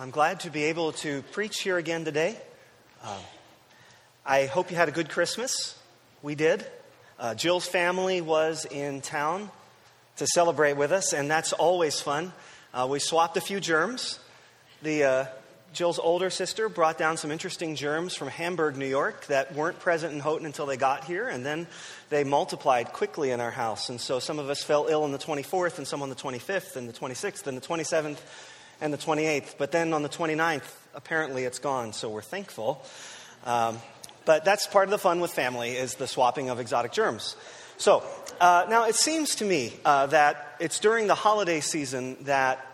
I'm glad to be able to preach here again today. Uh, I hope you had a good Christmas. We did. Uh, Jill's family was in town to celebrate with us, and that's always fun. Uh, we swapped a few germs. The, uh, Jill's older sister brought down some interesting germs from Hamburg, New York, that weren't present in Houghton until they got here, and then they multiplied quickly in our house. And so some of us fell ill on the 24th, and some on the 25th, and the 26th, and the 27th and the 28th. But then on the 29th, apparently it's gone, so we're thankful. Um, but that's part of the fun with family is the swapping of exotic germs. So uh, now it seems to me uh, that it's during the holiday season that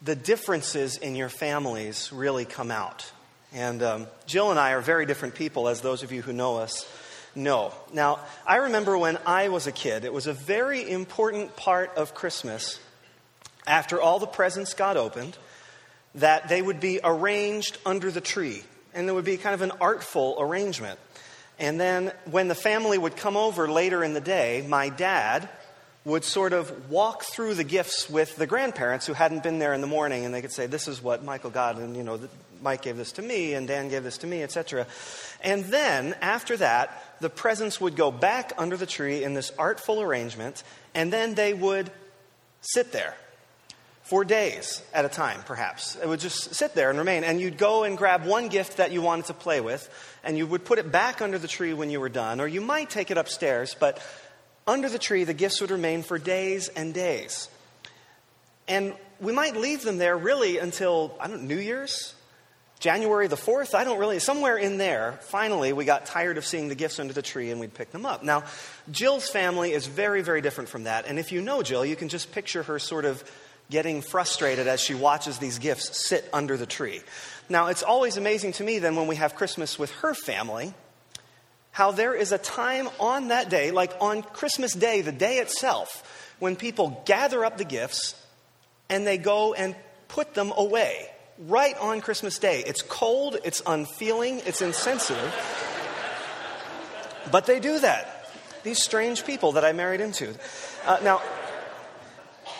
the differences in your families really come out. And um, Jill and I are very different people, as those of you who know us know. Now, I remember when I was a kid, it was a very important part of Christmas after all the presents got opened, that they would be arranged under the tree. And there would be kind of an artful arrangement. And then when the family would come over later in the day, my dad would sort of walk through the gifts with the grandparents who hadn't been there in the morning, and they could say, "This is what Michael got, and you know, Mike gave this to me, and Dan gave this to me, etc." And then after that, the presents would go back under the tree in this artful arrangement, and then they would sit there for days at a time, perhaps. It would just sit there and remain. And you'd go and grab one gift that you wanted to play with, and you would put it back under the tree when you were done, or you might take it upstairs, but under the tree, the gifts would remain for days and days. And we might leave them there really until, I don't New Year's? January the 4th? I don't really, somewhere in there, finally, we got tired of seeing the gifts under the tree and we'd pick them up. Now, Jill's family is very, very different from that. And if you know Jill, you can just picture her sort of getting frustrated as she watches these gifts sit under the tree. Now, it's always amazing to me then when we have Christmas with her family, how there is a time on that day, like on Christmas Day, the day itself, when people gather up the gifts and they go and put them away right on Christmas Day. It's cold, it's unfeeling, it's insensitive. but they do that. These strange people that I married into. Uh, now,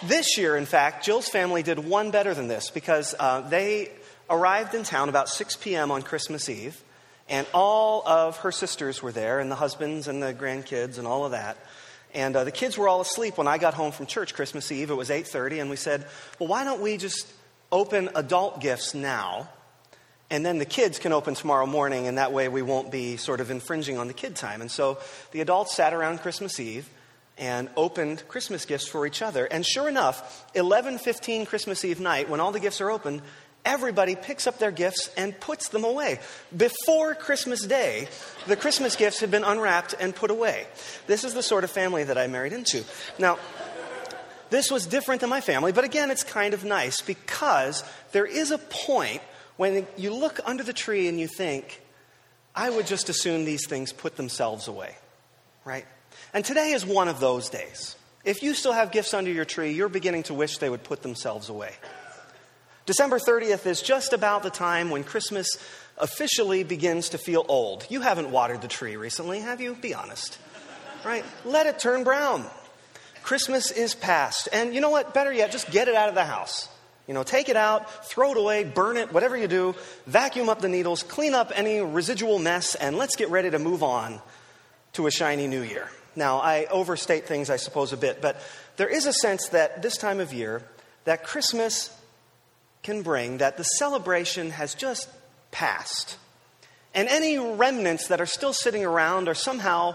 this year, in fact, Jill's family did one better than this because uh, they arrived in town about 6 p.m. on Christmas Eve, and all of her sisters were there, and the husbands and the grandkids and all of that. And uh, the kids were all asleep when I got home from church Christmas Eve. It was 8:30, and we said, "Well, why don't we just open adult gifts now, and then the kids can open tomorrow morning, and that way we won't be sort of infringing on the kid time." And so the adults sat around Christmas Eve and opened Christmas gifts for each other. And sure enough, 11:15 Christmas Eve night, when all the gifts are opened, everybody picks up their gifts and puts them away. Before Christmas Day, the Christmas gifts had been unwrapped and put away. This is the sort of family that I married into. Now, this was different than my family, but again, it's kind of nice because there is a point when you look under the tree and you think, I would just assume these things put themselves away, right? And today is one of those days. If you still have gifts under your tree, you're beginning to wish they would put themselves away. December 30th is just about the time when Christmas officially begins to feel old. You haven't watered the tree recently, have you? Be honest. Right? Let it turn brown. Christmas is past. And you know what? Better yet, just get it out of the house. You know, take it out, throw it away, burn it, whatever you do, vacuum up the needles, clean up any residual mess, and let's get ready to move on to a shiny new year. Now, I overstate things, I suppose, a bit, but there is a sense that this time of year, that Christmas can bring, that the celebration has just passed. And any remnants that are still sitting around are somehow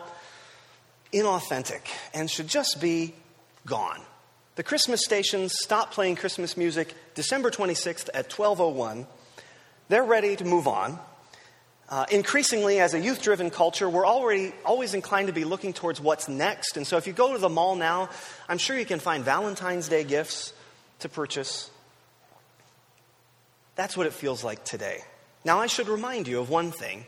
inauthentic and should just be gone. The Christmas stations stop playing Christmas music December 26th at 1201. They're ready to move on. Uh, increasingly, as a youth driven culture, we're already always inclined to be looking towards what's next. And so, if you go to the mall now, I'm sure you can find Valentine's Day gifts to purchase. That's what it feels like today. Now, I should remind you of one thing.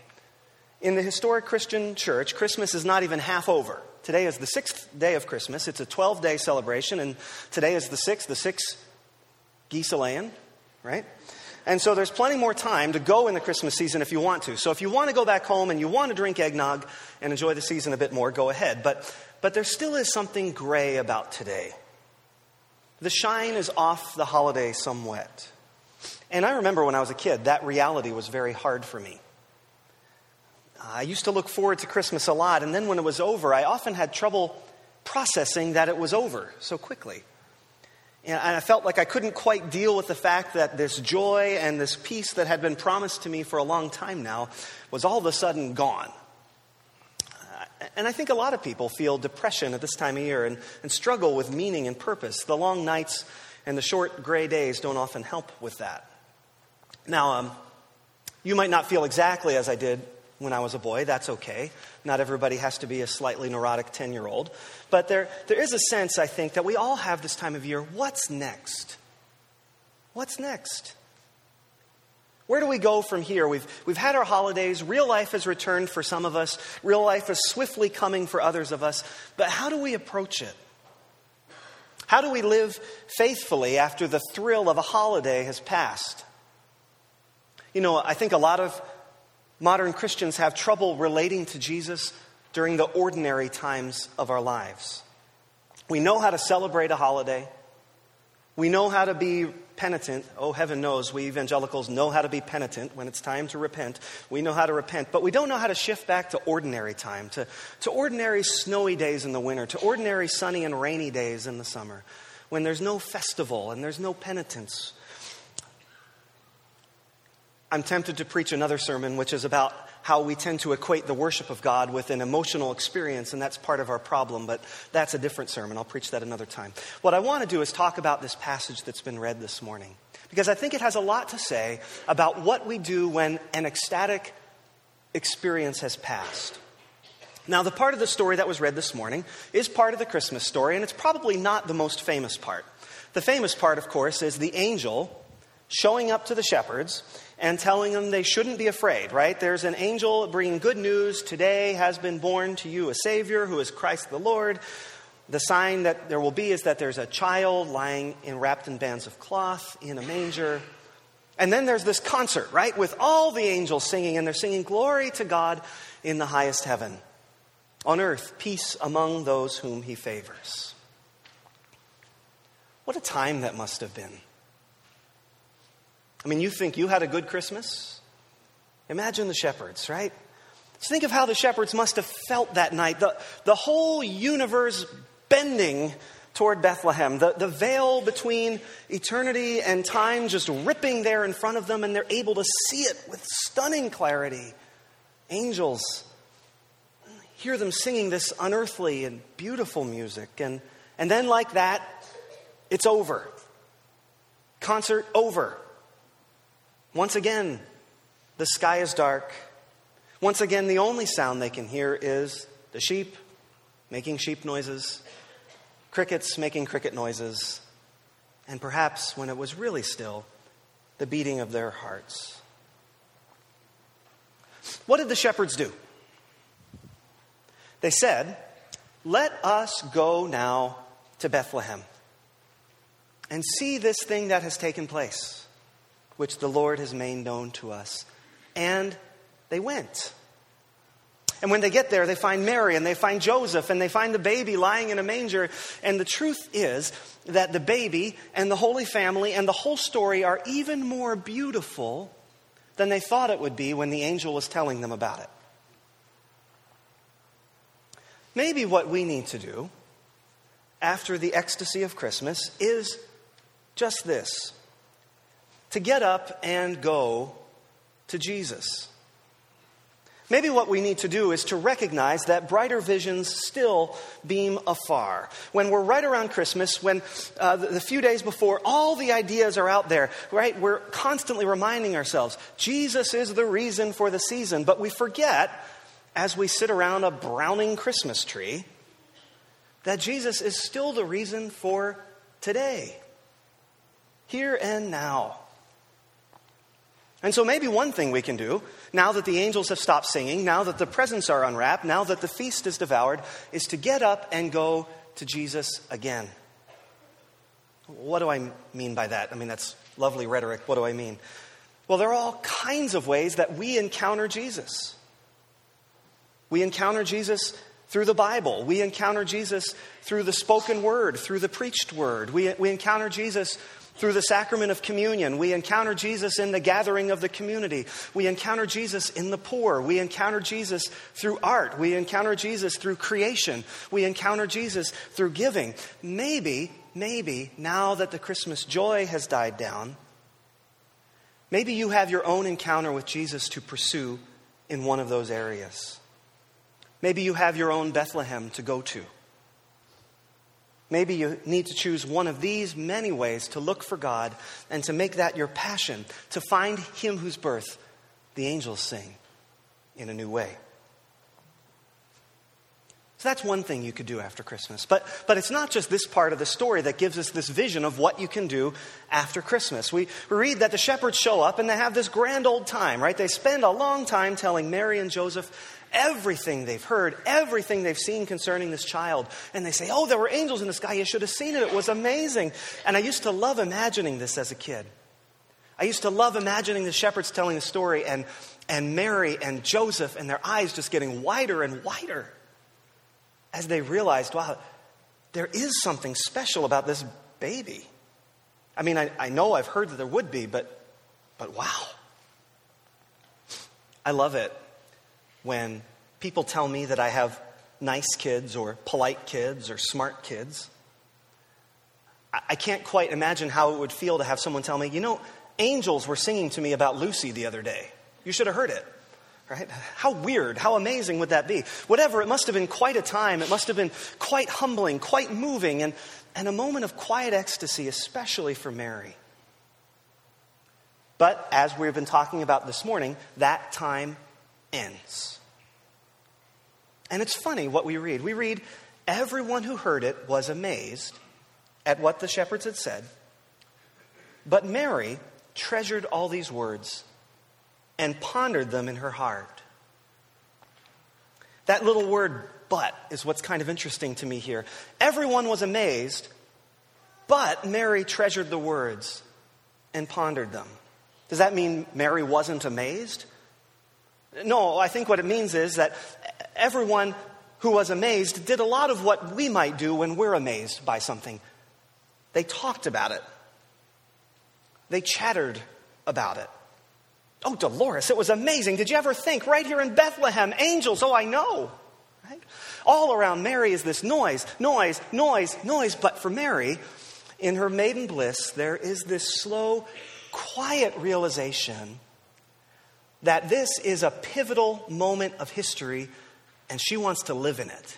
In the historic Christian church, Christmas is not even half over. Today is the sixth day of Christmas. It's a 12 day celebration, and today is the sixth, the sixth Giselean, right? And so there's plenty more time to go in the Christmas season if you want to. So if you want to go back home and you want to drink eggnog and enjoy the season a bit more, go ahead. But, but there still is something gray about today. The shine is off the holiday somewhat. And I remember when I was a kid, that reality was very hard for me. I used to look forward to Christmas a lot, and then when it was over, I often had trouble processing that it was over so quickly. And I felt like I couldn't quite deal with the fact that this joy and this peace that had been promised to me for a long time now was all of a sudden gone. And I think a lot of people feel depression at this time of year and, and struggle with meaning and purpose. The long nights and the short gray days don't often help with that. Now, um, you might not feel exactly as I did when I was a boy. That's okay. Not everybody has to be a slightly neurotic 10 year old. But there, there is a sense, I think, that we all have this time of year. What's next? What's next? Where do we go from here? We've, we've had our holidays. Real life has returned for some of us. Real life is swiftly coming for others of us. But how do we approach it? How do we live faithfully after the thrill of a holiday has passed? You know, I think a lot of modern Christians have trouble relating to Jesus during the ordinary times of our lives. We know how to celebrate a holiday. We know how to be penitent. Oh, heaven knows we evangelicals know how to be penitent when it's time to repent. We know how to repent, but we don't know how to shift back to ordinary time, to, to ordinary snowy days in the winter, to ordinary sunny and rainy days in the summer, when there's no festival and there's no penitence. I'm tempted to preach another sermon, which is about how we tend to equate the worship of God with an emotional experience, and that's part of our problem, but that's a different sermon. I'll preach that another time. What I want to do is talk about this passage that's been read this morning, because I think it has a lot to say about what we do when an ecstatic experience has passed. Now, the part of the story that was read this morning is part of the Christmas story, and it's probably not the most famous part. The famous part, of course, is the angel showing up to the shepherds and telling them they shouldn't be afraid, right? There's an angel bringing good news. Today has been born to you a Savior who is Christ the Lord. The sign that there will be is that there's a child lying in, wrapped in bands of cloth in a manger. And then there's this concert, right, with all the angels singing, and they're singing glory to God in the highest heaven. On earth, peace among those whom he favors. What a time that must have been. I mean, you think you had a good Christmas? Imagine the shepherds, right? Just think of how the shepherds must have felt that night. The, the whole universe bending toward Bethlehem, the, the veil between eternity and time just ripping there in front of them, and they're able to see it with stunning clarity. Angels, hear them singing this unearthly and beautiful music. And, and then, like that, it's over. Concert over. Once again, the sky is dark. Once again, the only sound they can hear is the sheep making sheep noises, crickets making cricket noises, and perhaps when it was really still, the beating of their hearts. What did the shepherds do? They said, Let us go now to Bethlehem and see this thing that has taken place which the Lord has made known to us. And they went. And when they get there, they find Mary and they find Joseph and they find the baby lying in a manger. And the truth is that the baby and the Holy Family and the whole story are even more beautiful than they thought it would be when the angel was telling them about it. Maybe what we need to do after the ecstasy of Christmas is just this to get up and go to Jesus. Maybe what we need to do is to recognize that brighter visions still beam afar. When we're right around Christmas, when uh, the, the few days before, all the ideas are out there, right? We're constantly reminding ourselves Jesus is the reason for the season, but we forget as we sit around a browning Christmas tree that Jesus is still the reason for today, here and now. And so, maybe one thing we can do, now that the angels have stopped singing, now that the presents are unwrapped, now that the feast is devoured, is to get up and go to Jesus again. What do I mean by that? I mean, that's lovely rhetoric. What do I mean? Well, there are all kinds of ways that we encounter Jesus. We encounter Jesus through the Bible. We encounter Jesus through the spoken word, through the preached word. We, we encounter Jesus Through the sacrament of communion, we encounter Jesus in the gathering of the community. We encounter Jesus in the poor. We encounter Jesus through art. We encounter Jesus through creation. We encounter Jesus through giving. Maybe, maybe, now that the Christmas joy has died down, maybe you have your own encounter with Jesus to pursue in one of those areas. Maybe you have your own Bethlehem to go to. Maybe you need to choose one of these many ways to look for God and to make that your passion, to find Him whose birth the angels sing in a new way. So that's one thing you could do after Christmas. But, but it's not just this part of the story that gives us this vision of what you can do after Christmas. We, we read that the shepherds show up and they have this grand old time, right? They spend a long time telling Mary and Joseph everything they've heard, everything they've seen concerning this child. And they say, Oh, there were angels in the sky. You should have seen it. It was amazing. And I used to love imagining this as a kid. I used to love imagining the shepherds telling the story and, and Mary and Joseph and their eyes just getting wider and wider as they realized, wow, there is something special about this baby. I mean, I, I know I've heard that there would be, but, but wow. I love it when people tell me that I have nice kids or polite kids or smart kids. I can't quite imagine how it would feel to have someone tell me, you know, angels were singing to me about Lucy the other day. You should have heard it. Right? How weird, how amazing would that be? Whatever, it must have been quite a time. It must have been quite humbling, quite moving, and, and a moment of quiet ecstasy, especially for Mary. But as we've been talking about this morning, that time ends. And it's funny what we read. We read, Everyone who heard it was amazed at what the shepherds had said. But Mary treasured all these words and pondered them in her heart. That little word, but, is what's kind of interesting to me here. Everyone was amazed, but Mary treasured the words and pondered them. Does that mean Mary wasn't amazed? No, I think what it means is that everyone who was amazed did a lot of what we might do when we're amazed by something. They talked about it, they chattered about it. Oh, Dolores, it was amazing. Did you ever think right here in Bethlehem, angels? Oh, I know. Right? All around Mary is this noise, noise, noise, noise. But for Mary, in her maiden bliss, there is this slow, quiet realization that this is a pivotal moment of history and she wants to live in it.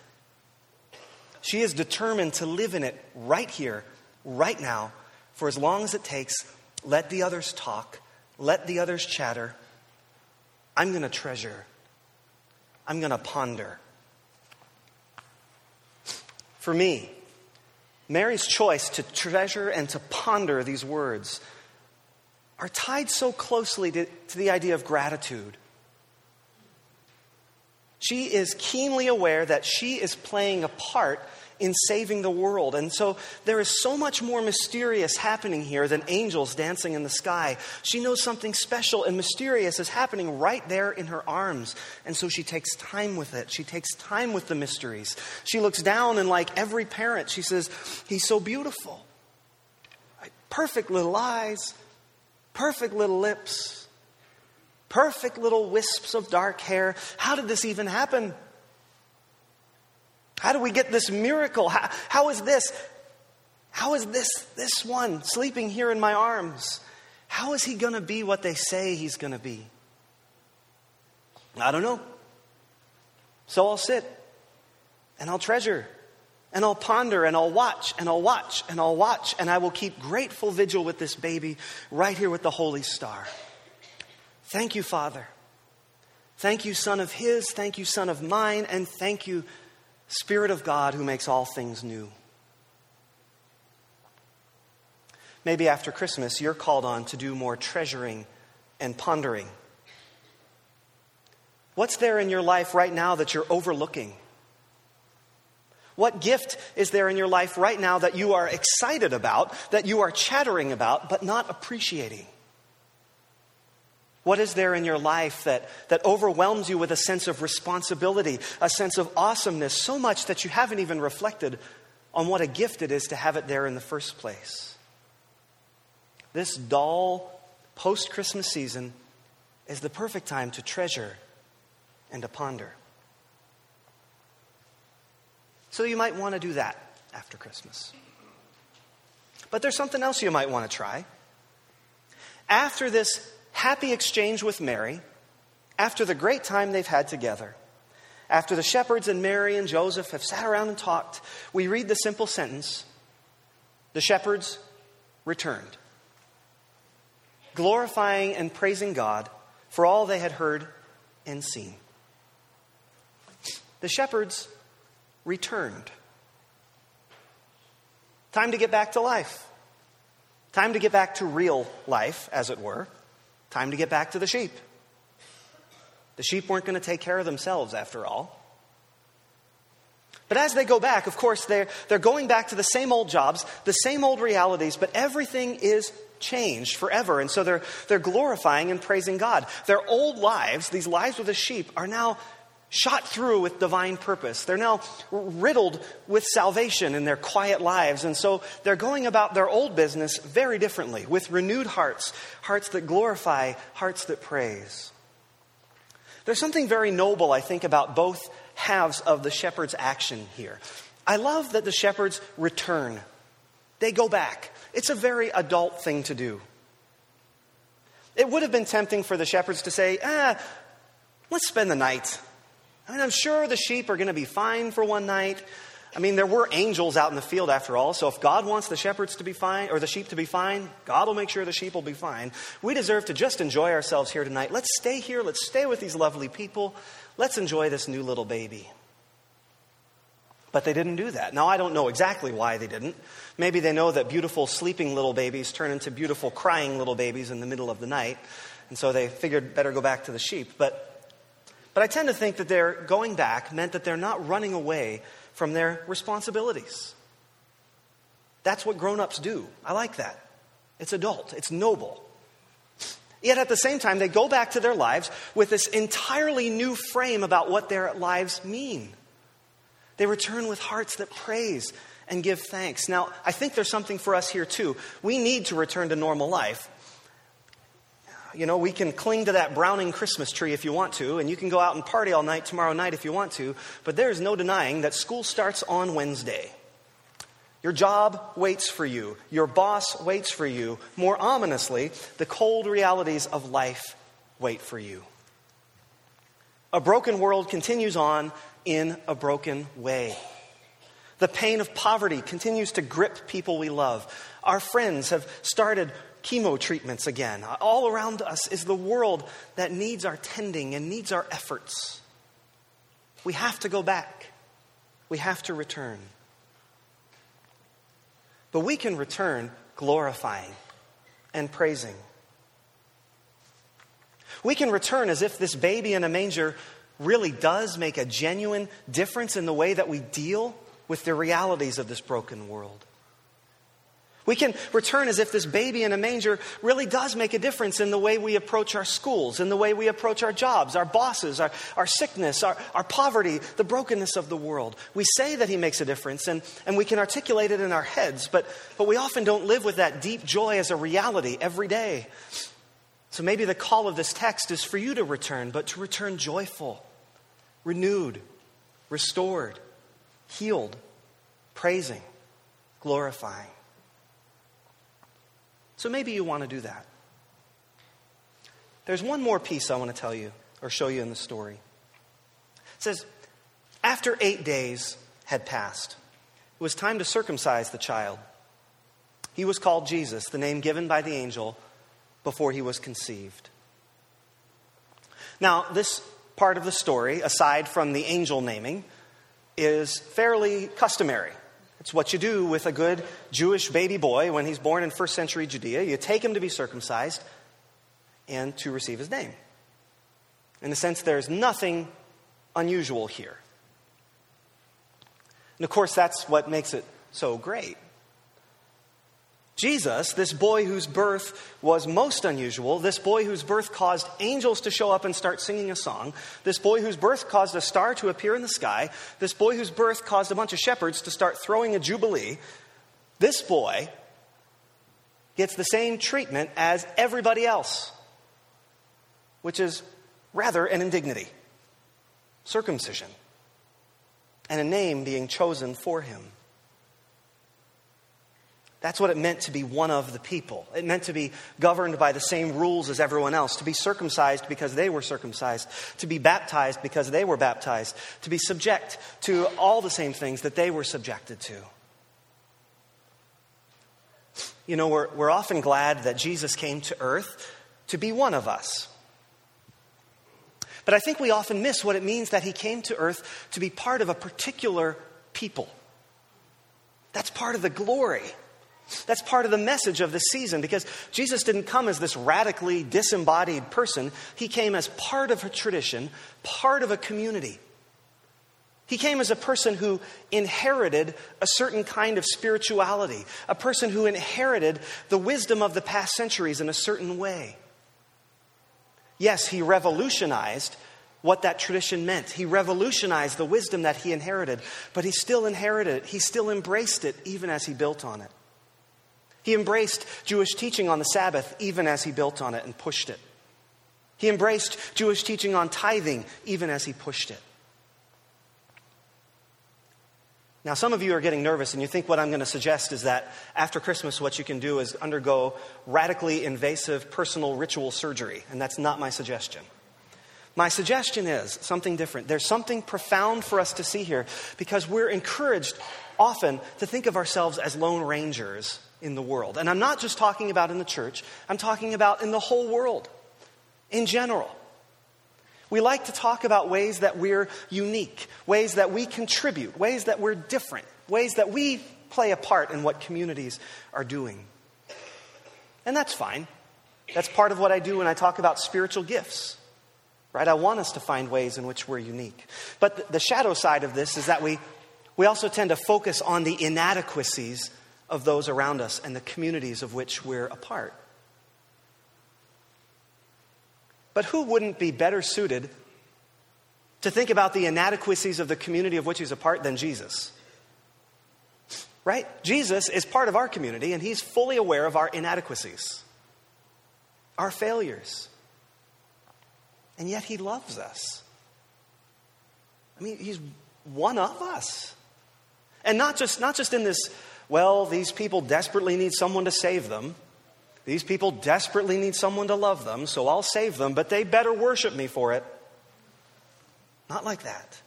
She is determined to live in it right here, right now, for as long as it takes. Let the others talk, let the others chatter. I'm going to treasure, I'm going to ponder. For me, Mary's choice to treasure and to ponder these words are tied so closely to, to the idea of gratitude. She is keenly aware that she is playing a part in saving the world. And so there is so much more mysterious happening here than angels dancing in the sky. She knows something special and mysterious is happening right there in her arms. And so she takes time with it. She takes time with the mysteries. She looks down and, like every parent, she says, He's so beautiful. Perfect little eyes, perfect little lips, perfect little wisps of dark hair. How did this even happen? How do we get this miracle? How, how is this? How is this, this one sleeping here in my arms? How is he going to be what they say he's going to be? I don't know. So I'll sit and I'll treasure and I'll ponder and I'll watch and I'll watch and I'll watch and I will keep grateful vigil with this baby right here with the Holy Star. Thank you, Father. Thank you, Son of His. Thank you, Son of mine. And thank you, Spirit of God who makes all things new. Maybe after Christmas, you're called on to do more treasuring and pondering. What's there in your life right now that you're overlooking? What gift is there in your life right now that you are excited about, that you are chattering about, but not appreciating? What is there in your life that, that overwhelms you with a sense of responsibility, a sense of awesomeness, so much that you haven't even reflected on what a gift it is to have it there in the first place? this dull post Christmas season is the perfect time to treasure and to ponder. So you might want to do that after Christmas. But there's something else you might want to try. After this happy exchange with Mary, after the great time they've had together, after the shepherds and Mary and Joseph have sat around and talked, we read the simple sentence The shepherds returned, glorifying and praising God for all they had heard and seen. The shepherds returned. Time to get back to life. Time to get back to real life, as it were. Time to get back to the sheep. The sheep weren't going to take care of themselves, after all. But as they go back, of course, they're, they're going back to the same old jobs, the same old realities, but everything is changed forever. And so they're, they're glorifying and praising God. Their old lives, these lives with the sheep, are now shot through with divine purpose. They're now riddled with salvation in their quiet lives. And so they're going about their old business very differently, with renewed hearts, hearts that glorify, hearts that praise. There's something very noble, I think, about both halves of the shepherd's action here. I love that the shepherds return, they go back. It's a very adult thing to do. It would have been tempting for the shepherds to say, ah, let's spend the night. I mean, I'm sure the sheep are going to be fine for one night. I mean, there were angels out in the field after all, so if God wants the shepherds to be fine, or the sheep to be fine, God will make sure the sheep will be fine. We deserve to just enjoy ourselves here tonight. Let's stay here. Let's stay with these lovely people. Let's enjoy this new little baby. But they didn't do that. Now, I don't know exactly why they didn't. Maybe they know that beautiful sleeping little babies turn into beautiful crying little babies in the middle of the night, and so they figured better go back to the sheep. But, but I tend to think that their going back meant that they're not running away from their responsibilities. That's what grown ups do. I like that. It's adult, it's noble. Yet at the same time, they go back to their lives with this entirely new frame about what their lives mean. They return with hearts that praise and give thanks. Now, I think there's something for us here too. We need to return to normal life. You know, we can cling to that Browning Christmas tree if you want to, and you can go out and party all night tomorrow night if you want to, but there is no denying that school starts on Wednesday. Your job waits for you. Your boss waits for you. More ominously, the cold realities of life wait for you. A broken world continues on in a broken way. The pain of poverty continues to grip people we love. Our friends have started chemo treatments again. All around us is the world that needs our tending and needs our efforts. We have to go back, we have to return. But we can return glorifying and praising. We can return as if this baby in a manger really does make a genuine difference in the way that we deal with the realities of this broken world. We can return as if this baby in a manger really does make a difference in the way we approach our schools, in the way we approach our jobs, our bosses, our, our sickness, our, our poverty, the brokenness of the world. We say that he makes a difference and, and we can articulate it in our heads, but, but we often don't live with that deep joy as a reality every day. So maybe the call of this text is for you to return, but to return joyful, renewed, restored, healed, praising, glorifying. So maybe you want to do that. There's one more piece I want to tell you or show you in the story. It says, After eight days had passed, it was time to circumcise the child. He was called Jesus, the name given by the angel before he was conceived. Now, this part of the story, aside from the angel naming, is fairly customary. It's what you do with a good Jewish baby boy when he's born in first century Judea. You take him to be circumcised and to receive his name. In a sense, there's nothing unusual here. And of course, that's what makes it so great. Jesus, this boy whose birth was most unusual, this boy whose birth caused angels to show up and start singing a song, this boy whose birth caused a star to appear in the sky, this boy whose birth caused a bunch of shepherds to start throwing a jubilee, this boy gets the same treatment as everybody else, which is rather an indignity circumcision, and a name being chosen for him. That's what it meant to be one of the people. It meant to be governed by the same rules as everyone else, to be circumcised because they were circumcised, to be baptized because they were baptized, to be subject to all the same things that they were subjected to. You know, we're, we're often glad that Jesus came to earth to be one of us. But I think we often miss what it means that he came to earth to be part of a particular people. That's part of the glory. That's part of the message of this season because Jesus didn't come as this radically disembodied person. He came as part of a tradition, part of a community. He came as a person who inherited a certain kind of spirituality, a person who inherited the wisdom of the past centuries in a certain way. Yes, he revolutionized what that tradition meant. He revolutionized the wisdom that he inherited, but he still inherited it. He still embraced it even as he built on it. He embraced Jewish teaching on the Sabbath even as he built on it and pushed it. He embraced Jewish teaching on tithing even as he pushed it. Now, some of you are getting nervous, and you think what I'm going to suggest is that after Christmas, what you can do is undergo radically invasive personal ritual surgery, and that's not my suggestion. My suggestion is something different. There's something profound for us to see here because we're encouraged often to think of ourselves as lone rangers in the world. And I'm not just talking about in the church, I'm talking about in the whole world, in general. We like to talk about ways that we're unique, ways that we contribute, ways that we're different, ways that we play a part in what communities are doing. And that's fine. That's part of what I do when I talk about spiritual gifts. Right? I want us to find ways in which we're unique. But the shadow side of this is that we, we also tend to focus on the inadequacies of those around us and the communities of which we're a part. But who wouldn't be better suited to think about the inadequacies of the community of which he's a part than Jesus? Right? Jesus is part of our community and he's fully aware of our inadequacies, our failures. And yet he loves us. I mean, he's one of us. And not just, not just in this well, these people desperately need someone to save them. These people desperately need someone to love them, so I'll save them, but they better worship me for it. Not like that.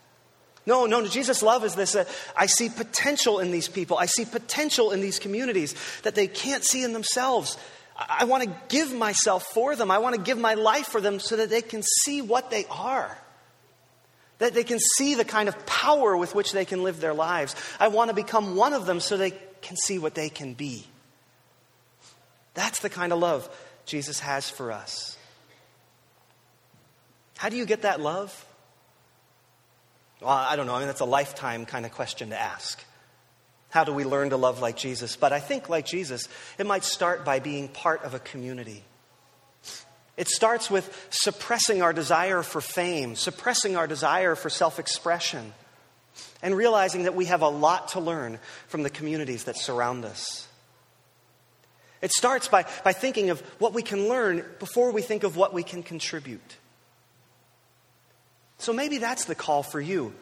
No, no, Jesus' love is this uh, I see potential in these people. I see potential in these communities that they can't see in themselves. I, I want to give myself for them. I want to give my life for them so that they can see what they are that they can see the kind of power with which they can live their lives. I want to become one of them so they can see what they can be. That's the kind of love Jesus has for us. How do you get that love? Well, I don't know. I mean, that's a lifetime kind of question to ask. How do we learn to love like Jesus? But I think, like Jesus, it might start by being part of a community. It starts with suppressing our desire for fame, suppressing our desire for self expression, and realizing that we have a lot to learn from the communities that surround us. It starts by, by thinking of what we can learn before we think of what we can contribute. So maybe that's the call for you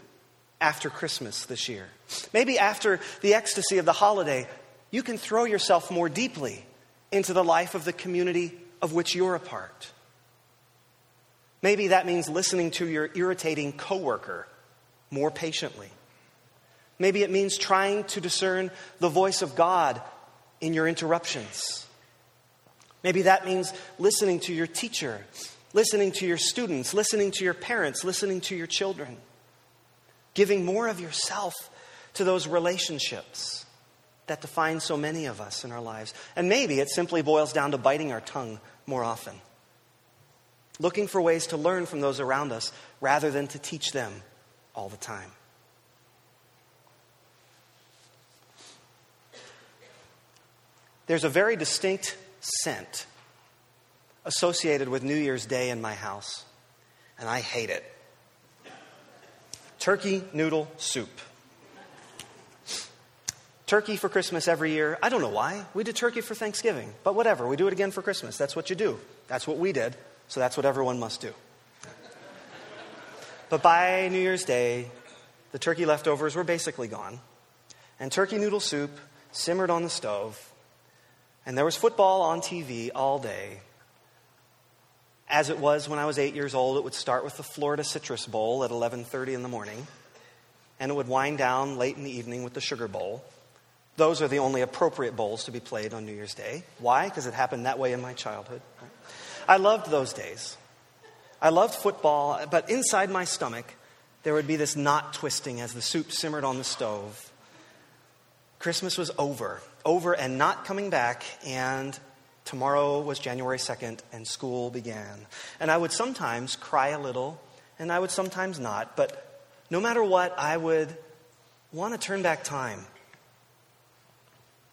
after Christmas this year. Maybe after the ecstasy of the holiday, you can throw yourself more deeply into the life of the community of which you're a part. Maybe that means listening to your irritating coworker more patiently. Maybe it means trying to discern the voice of God in your interruptions. Maybe that means listening to your teacher, listening to your students, listening to your parents, listening to your children, giving more of yourself to those relationships that define so many of us in our lives. And maybe it simply boils down to biting our tongue more often, looking for ways to learn from those around us rather than to teach them all the time. There's a very distinct scent associated with New Year's Day in my house, and I hate it turkey noodle soup. turkey for Christmas every year. I don't know why. We did turkey for Thanksgiving, but whatever. We do it again for Christmas. That's what you do. That's what we did, so that's what everyone must do. But by New Year's Day, the turkey leftovers were basically gone, and turkey noodle soup simmered on the stove, and there was football on TV all day. As it was when I was eight years old, it would start with the Florida Citrus Bowl at 11:30 in the morning, and it would wind down late in the evening with the Sugar Bowl. Those are the only appropriate bowls to be played on New Year's Day. Why? Because it happened that way in my childhood. I loved those days. I loved football, but inside my stomach, there would be this knot twisting as the soup simmered on the stove. Christmas was over, over and not coming back, and tomorrow was January 2nd, and school began. And I would sometimes cry a little, and I would sometimes not, but no matter what, I would want to turn back time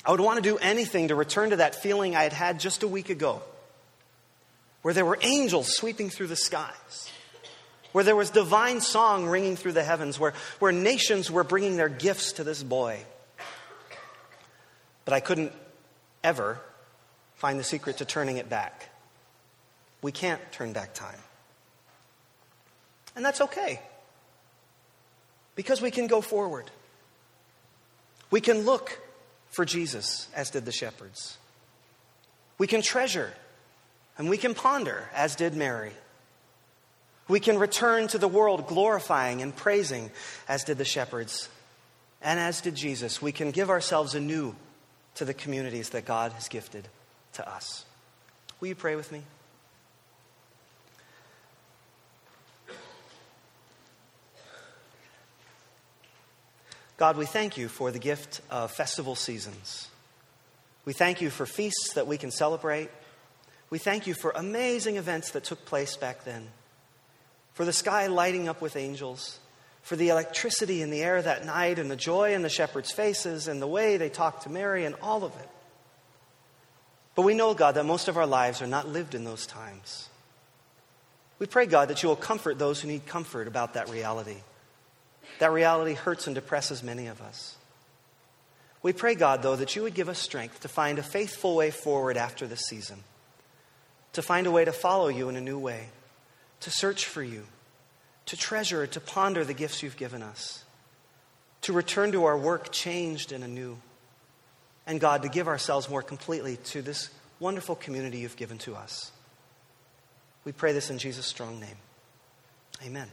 I would want to do anything to return to that feeling I had had just a week ago, where there were angels sweeping through the skies, where there was divine song ringing through the heavens, where, where nations were bringing their gifts to this boy. But I couldn't ever find the secret to turning it back. We can't turn back time. And that's okay, because we can go forward. We can look for Jesus, as did the shepherds. We can treasure and we can ponder, as did Mary. We can return to the world glorifying and praising, as did the shepherds, and as did Jesus. We can give ourselves anew to the communities that God has gifted to us. Will you pray with me? God, we thank you for the gift of festival seasons. We thank you for feasts that we can celebrate. We thank you for amazing events that took place back then, for the sky lighting up with angels, for the electricity in the air that night, and the joy in the shepherds' faces, and the way they talked to Mary, and all of it. But we know, God, that most of our lives are not lived in those times. We pray, God, that you will comfort those who need comfort about that reality. That reality hurts and depresses many of us. We pray, God, though, that you would give us strength to find a faithful way forward after this season, to find a way to follow you in a new way, to search for you, to treasure, to ponder the gifts you've given us, to return to our work changed and anew, and God, to give ourselves more completely to this wonderful community you've given to us. We pray this in Jesus' strong name. Amen.